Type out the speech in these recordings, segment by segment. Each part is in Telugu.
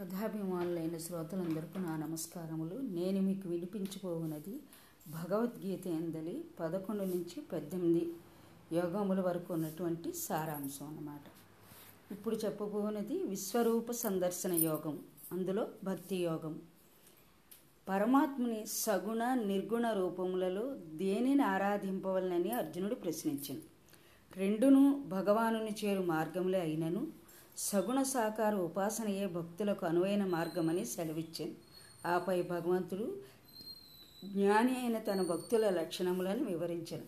కథాభిమానులైన శ్రోతలందరికీ నా నమస్కారములు. నేను మీకు వినిపించబోవున్నది భగవద్గీత ఎందలి పదకొండు నుంచి పద్దెనిమిది యోగముల వరకు ఉన్నటువంటి సారాంశం అన్నమాట. ఇప్పుడు చెప్పబోనది విశ్వరూప సందర్శన యోగం అందులో భక్తి యోగం. పరమాత్మని సగుణ నిర్గుణ రూపములలో దేనిని ఆరాధింపవలనని అర్జునుడు ప్రశ్నించాను రెండును భగవానుని చేరు మార్గములే అయినను సగుణ సాకార ఉపాసనయే భక్తులకు అనువైన మార్గమని సెలవిచ్చింది ఆపై భగవంతుడు జ్ఞాని అయిన తన భక్తుల లక్షణములను వివరించను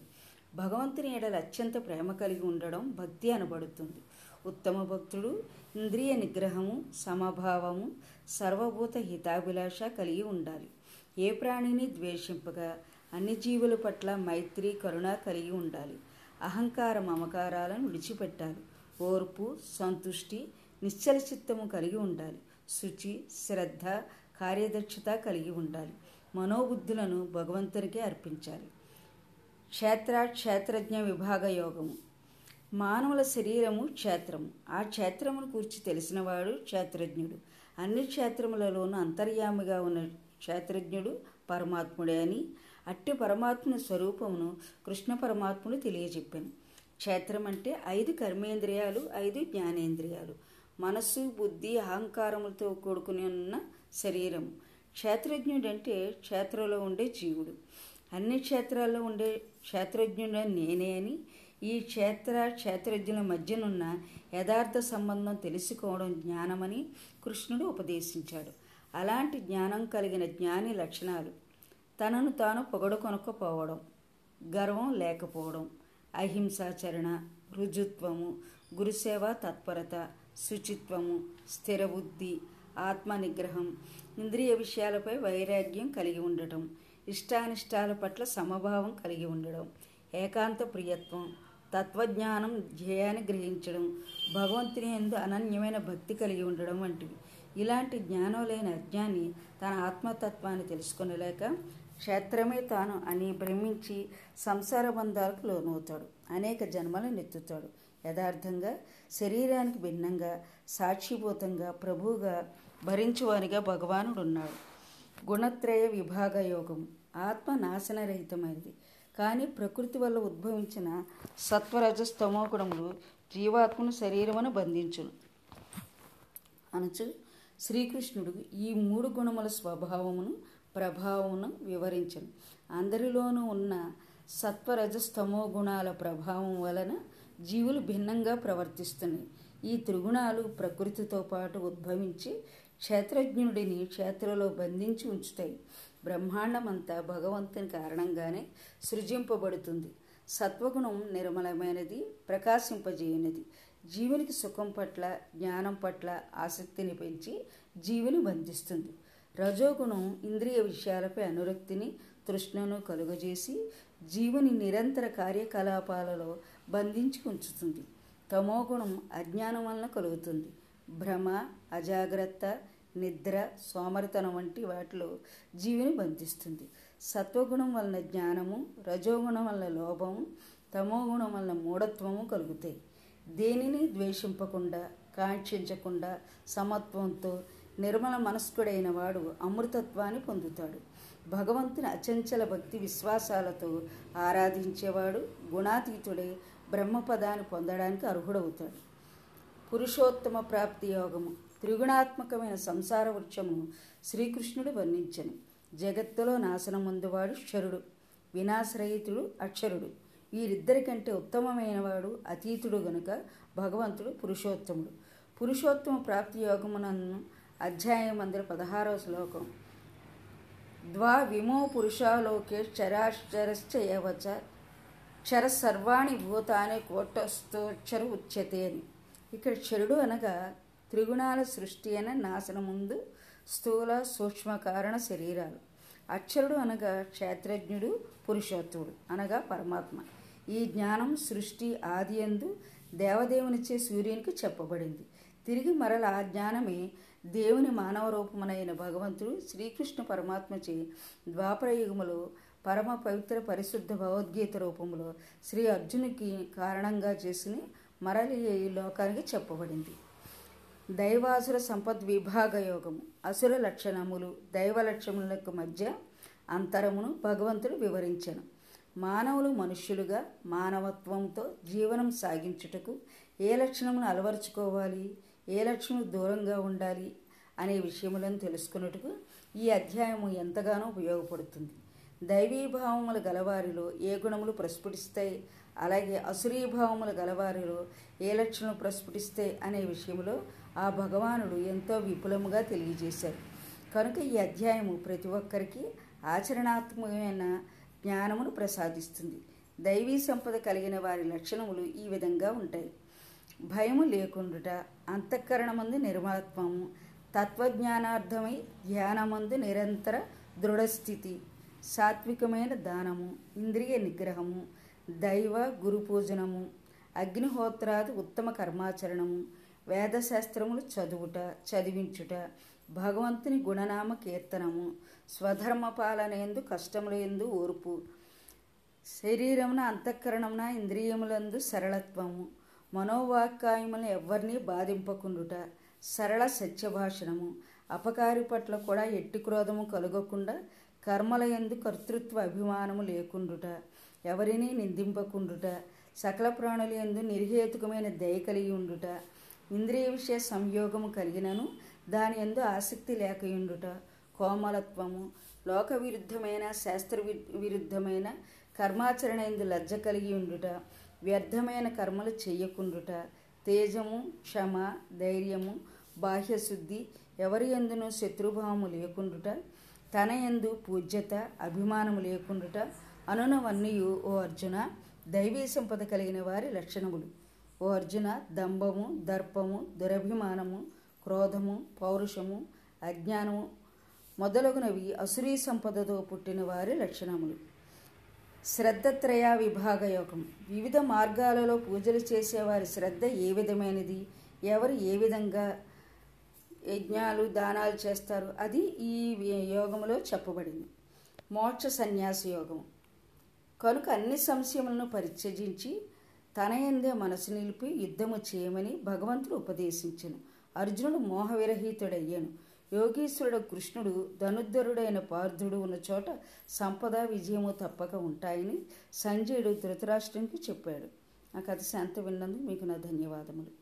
భగవంతుని ఎడల అత్యంత ప్రేమ కలిగి ఉండడం భక్తి అనబడుతుంది. ఉత్తమ భక్తుడు ఇంద్రియ నిగ్రహము సమభావము సర్వభూత హితాభిలాష కలిగి ఉండాలి. ఏ ప్రాణిని ద్వేషింపగా అన్ని జీవుల పట్ల మైత్రి కరుణ కలిగి ఉండాలి. అహంకార మమకారాలను విడిచిపెట్టాలి. ఓర్పు సంతుష్టి నిశ్చల చిత్తము కలిగి ఉండాలి. శుచి శ్రద్ధ కార్యదక్షత కలిగి ఉండాలి. మనోబుద్ధులను భగవంతునికే అర్పించాలి. క్షేత్ర క్షేత్రజ్ఞ విభాగ యోగము. మానవుల శరీరము క్షేత్రము. ఆ క్షేత్రమును కూర్చి తెలిసినవాడు క్షేత్రజ్ఞుడు. అన్ని క్షేత్రములలోనూ అంతర్యామిగా ఉన్న క్షేత్రజ్ఞుడు పరమాత్ముడే అని అట్టి పరమాత్మ స్వరూపమును కృష్ణ పరమాత్ముడు తెలియజెప్పాను. క్షేత్రం అంటే ఐదు కర్మేంద్రియాలు ఐదు జ్ఞానేంద్రియాలు. మనస్సు బుద్ధి అహంకారములతో కూడుకుని ఉన్న శరీరం. క్షేత్రజ్ఞుడంటే క్షేత్రంలో ఉండే జీవుడు. అన్ని క్షేత్రాల్లో ఉండే క్షేత్రజ్ఞుడు నేనే అని ఈ క్షేత్ర క్షేత్రజ్ఞుల మధ్యనున్న యథార్థ సంబంధం తెలుసుకోవడం జ్ఞానమని కృష్ణుడు ఉపదేశించాడు. అలాంటి జ్ఞానం కలిగిన జ్ఞాని లక్షణాలు. తనను తాను పొగడుకొనకపోవడం గర్వం లేకపోవడం అహింసాచరణ రుజుత్వము గురుసేవ తత్పరత శుచిత్వము స్థిరబుద్ధి ఆత్మ నిగ్రహం ఇంద్రియ విషయాలపై వైరాగ్యం కలిగి ఉండటం ఇష్టానిష్టాల పట్ల సమభావం కలిగి ఉండడం ఏకాంత ప్రియత్వం తత్వజ్ఞానం ధ్యేయాన్ని గ్రహించడం భగవంతుని ఎందు అనన్యమైన భక్తి కలిగి ఉండడం వంటివి. ఇలాంటి జ్ఞానం లేని అజ్ఞాని తన ఆత్మతత్వాన్ని తెలుసుకునలేక క్షేత్రమే తాను అని భ్రమించి సంసార బంధాలకు లోనవుతాడు. అనేక జన్మలు నెత్తుతాడు. యథార్థంగా శరీరానికి భిన్నంగా సాక్షిభూతంగా ప్రభువుగా భరించువానిగా భగవానుడు ఉన్నాడు గుణత్రయ విభాగ యోగం ఆత్మ నాశనరహితమైనది కానీ ప్రకృతి వల్ల ఉద్భవించిన సత్వరజస్తమో గుణములు జీవాత్మను శరీరమును బంధించును. అనచు శ్రీకృష్ణుడు ఈ మూడు గుణముల స్వభావమును ప్రభావం వివరించను. అందరిలోనూ ఉన్న సత్వరజస్తమో గుణాల ప్రభావం వలన జీవులు భిన్నంగా ప్రవర్తిస్తున్నాయి. ఈ త్రిగుణాలు ప్రకృతితో పాటు ఉద్భవించి క్షేత్రజ్ఞుడిని క్షేత్రంలో బంధించి ఉంచుతాయి. బ్రహ్మాండమంతా భగవంతుని కారణంగానే సృజింపబడుతుంది. సత్వగుణం నిర్మలమైనది ప్రకాశింపజేయనిది. జీవునికి సుఖం పట్ల జ్ఞానం పట్ల ఆసక్తిని పెంచి జీవుని బంధిస్తుంది. రజోగుణం ఇంద్రియ విషయాలపై అనురక్తిని తృష్ణను కలుగజేసి జీవుని నిరంతర కార్యకలాపాలలో బంధించి ఉంచుతుంది. తమోగుణం అజ్ఞానం వలన కలుగుతుంది. భ్రమ అజాగ్రత్త నిద్ర సోమరితనం వంటి వాటిలో జీవిని బంధిస్తుంది. సత్వగుణం వలన జ్ఞానము రజోగుణం వలన లోభము తమోగుణం వలన మూఢత్వము కలుగుతాయి. దేనిని ద్వేషింపకుండా కాంక్షించకుండా సమత్వంతో నిర్మల మనస్కుడైన వాడు అమృతత్వాన్ని పొందుతాడు. భగవంతుని అచంచల భక్తి విశ్వాసాలతో ఆరాధించేవాడు గుణాతీతుడై బ్రహ్మపదాన్ని పొందడానికి అర్హుడవుతాడు. పురుషోత్తమ ప్రాప్తి యోగము త్రిగుణాత్మకమైన సంసార వృక్షమును శ్రీకృష్ణుడు వర్ణించను. జగత్తులో నాశనముందువాడు క్షరుడు వినాశరహితుడు అక్షరుడు. వీరిద్దరికంటే ఉత్తమమైన వాడు అతీతుడు గనుక భగవంతుడు పురుషోత్తముడు. పురుషోత్తమ ప్రాప్తి యోగమునను అధ్యాయం మందిర పదహారవ శ్లోకం. ద్వా విమో పురుషాలోకే క్షరాక్షరశ్చ ఏవచ క్షర సర్వాణి భూతాని కోటస్థోక్షరు ఉచ్యతే అని. ఇక్కడ క్షరుడు అనగా త్రిగుణాల సృష్టి అనే నాశనం ముందు స్థూల సూక్ష్మ కారణ శరీరాలు. అక్షరుడు అనగా క్షేత్రజ్ఞుడు పురుషోత్తుడు అనగా పరమాత్మ. ఈ జ్ఞానం సృష్టి ఆది ఎందు దేవదేవునిచే సూర్యునికి చెప్పబడింది. తిరిగి మరల ఆ జ్ఞానమే దేవుని మానవ రూపమునైన భగవంతుడు శ్రీకృష్ణ పరమాత్మచే ద్వాపరయుగములో పరమ పవిత్ర పరిశుద్ధ భగవద్గీత రూపంలో శ్రీ అర్జునికి కారణంగా చేసిన మరలి ఈ లోకానికి చెప్పబడింది. దైవాసుర సంపద్ విభాగ యోగము. అసుర లక్షణములు దైవ లక్షణములకు మధ్య అంతరమును భగవంతుడు వివరించను. మానవులు మనుష్యులుగా మానవత్వంతో జీవనం సాగించుటకు ఏ లక్షణమును అలవరుచుకోవాలి? ఏ లక్ష్యం దూరంగా ఉండాలి అనే విషయములను తెలుసుకున్నట్టుకు ఈ అధ్యాయము ఎంతగానో ఉపయోగపడుతుంది. దైవీభావములు గలవారిలో ఏ గుణములు ప్రస్ఫుటిస్తాయి? అలాగే అసురీభావములు గలవారిలో ఏ లక్షణం ప్రస్ఫుటిస్తాయి అనే విషయంలో ఆ భగవానుడు ఎంతో విపులముగా తెలియజేశారు. కనుక ఈ అధ్యాయము ప్రతి ఒక్కరికి ఆచరణాత్మకమైన జ్ఞానమును ప్రసాదిస్తుంది. దైవీ సంపద కలిగిన వారి లక్షణములు ఈ విధంగా ఉంటాయి. భయము లేకుండుట అంతఃకరణమందు నిర్మాత్మము తత్వజ్ఞానార్థమై ధ్యానమందు నిరంతర దృఢస్థితి సాత్వికమైన దానము ఇంద్రియ నిగ్రహము దైవ గురు పూజనము అగ్నిహోత్రాది ఉత్తమ కర్మాచరణము వేదశాస్త్రములు చదువుట చదివించుట భగవంతుని గుణనామ కీర్తనము స్వధర్మ పాలనేందు కష్టములందు ఓర్పు శరీరమున అంతఃకరణమున ఇంద్రియములందు సరళత్వము మనోవాక్కాయములను ఎవ్వరినీ బాధింపకుండుట సరళ సత్యభాషణము. అపకారి పట్ల కూడా ఎట్టి క్రోధము కలగకుండా కర్మల ఎందు కర్తృత్వ అభిమానము లేకుండుట ఎవరినీ నిందింపకుండుట సకల ప్రాణుల ఎందు నిర్హేతుకమైన దయ కలిగి ఉండుట ఇంద్రియ విషయ సంయోగము కలిగినను దాని ఎందు ఆసక్తి లేకయుండుట కోమలత్వము లోక విరుద్ధమైన శాస్త్ర విరుద్ధమైన కర్మాచరణ ఎందు లజ్జ కలిగి ఉండుట వ్యర్థమైన కర్మలు చేయకుండుట తేజము క్షమ ధైర్యము బాహ్యశుద్ధి ఎవరి ఎందును శత్రుభావము లేకుండుట తన ఎందు పూజ్యత అభిమానము లేకుండుట అనునవన్నీయు ఓ అర్జున దైవీ సంపద కలిగిన వారి లక్షణములు. ఓ అర్జున దంభము దర్పము దురభిమానము క్రోధము పౌరుషము అజ్ఞానము మొదలగునవి అసురీ సంపదతో పుట్టిన వారి లక్షణములు. శ్రద్ధత్రయ విభాగ యోగం. వివిధ మార్గాలలో పూజలు చేసేవారి శ్రద్ధ ఏ విధమైనది? ఎవరు ఏ విధంగా యజ్ఞాలు దానాలు చేస్తారు? అది ఈ యోగంలో చెప్పబడింది. మోక్ష సన్యాస యోగం. కనుక అన్ని సంశయములను పరిత్యజించి తన ఎందే మనసు నిలిపి యుద్ధము చేయమని భగవంతుడు ఉపదేశించను. అర్జునుడు మోహవిరహితుడయ్యాను యోగీశ్వరుడు కృష్ణుడు ధనుద్ధరుడైన పార్థుడు ఉన్న చోట సంపద విజయము తప్పక ఉంటాయని సంజయుడు ధృతరాష్ట్రంకి చెప్పాడు. నా కథ శాంత విన్నందుకు మీకు నా ధన్యవాదములు.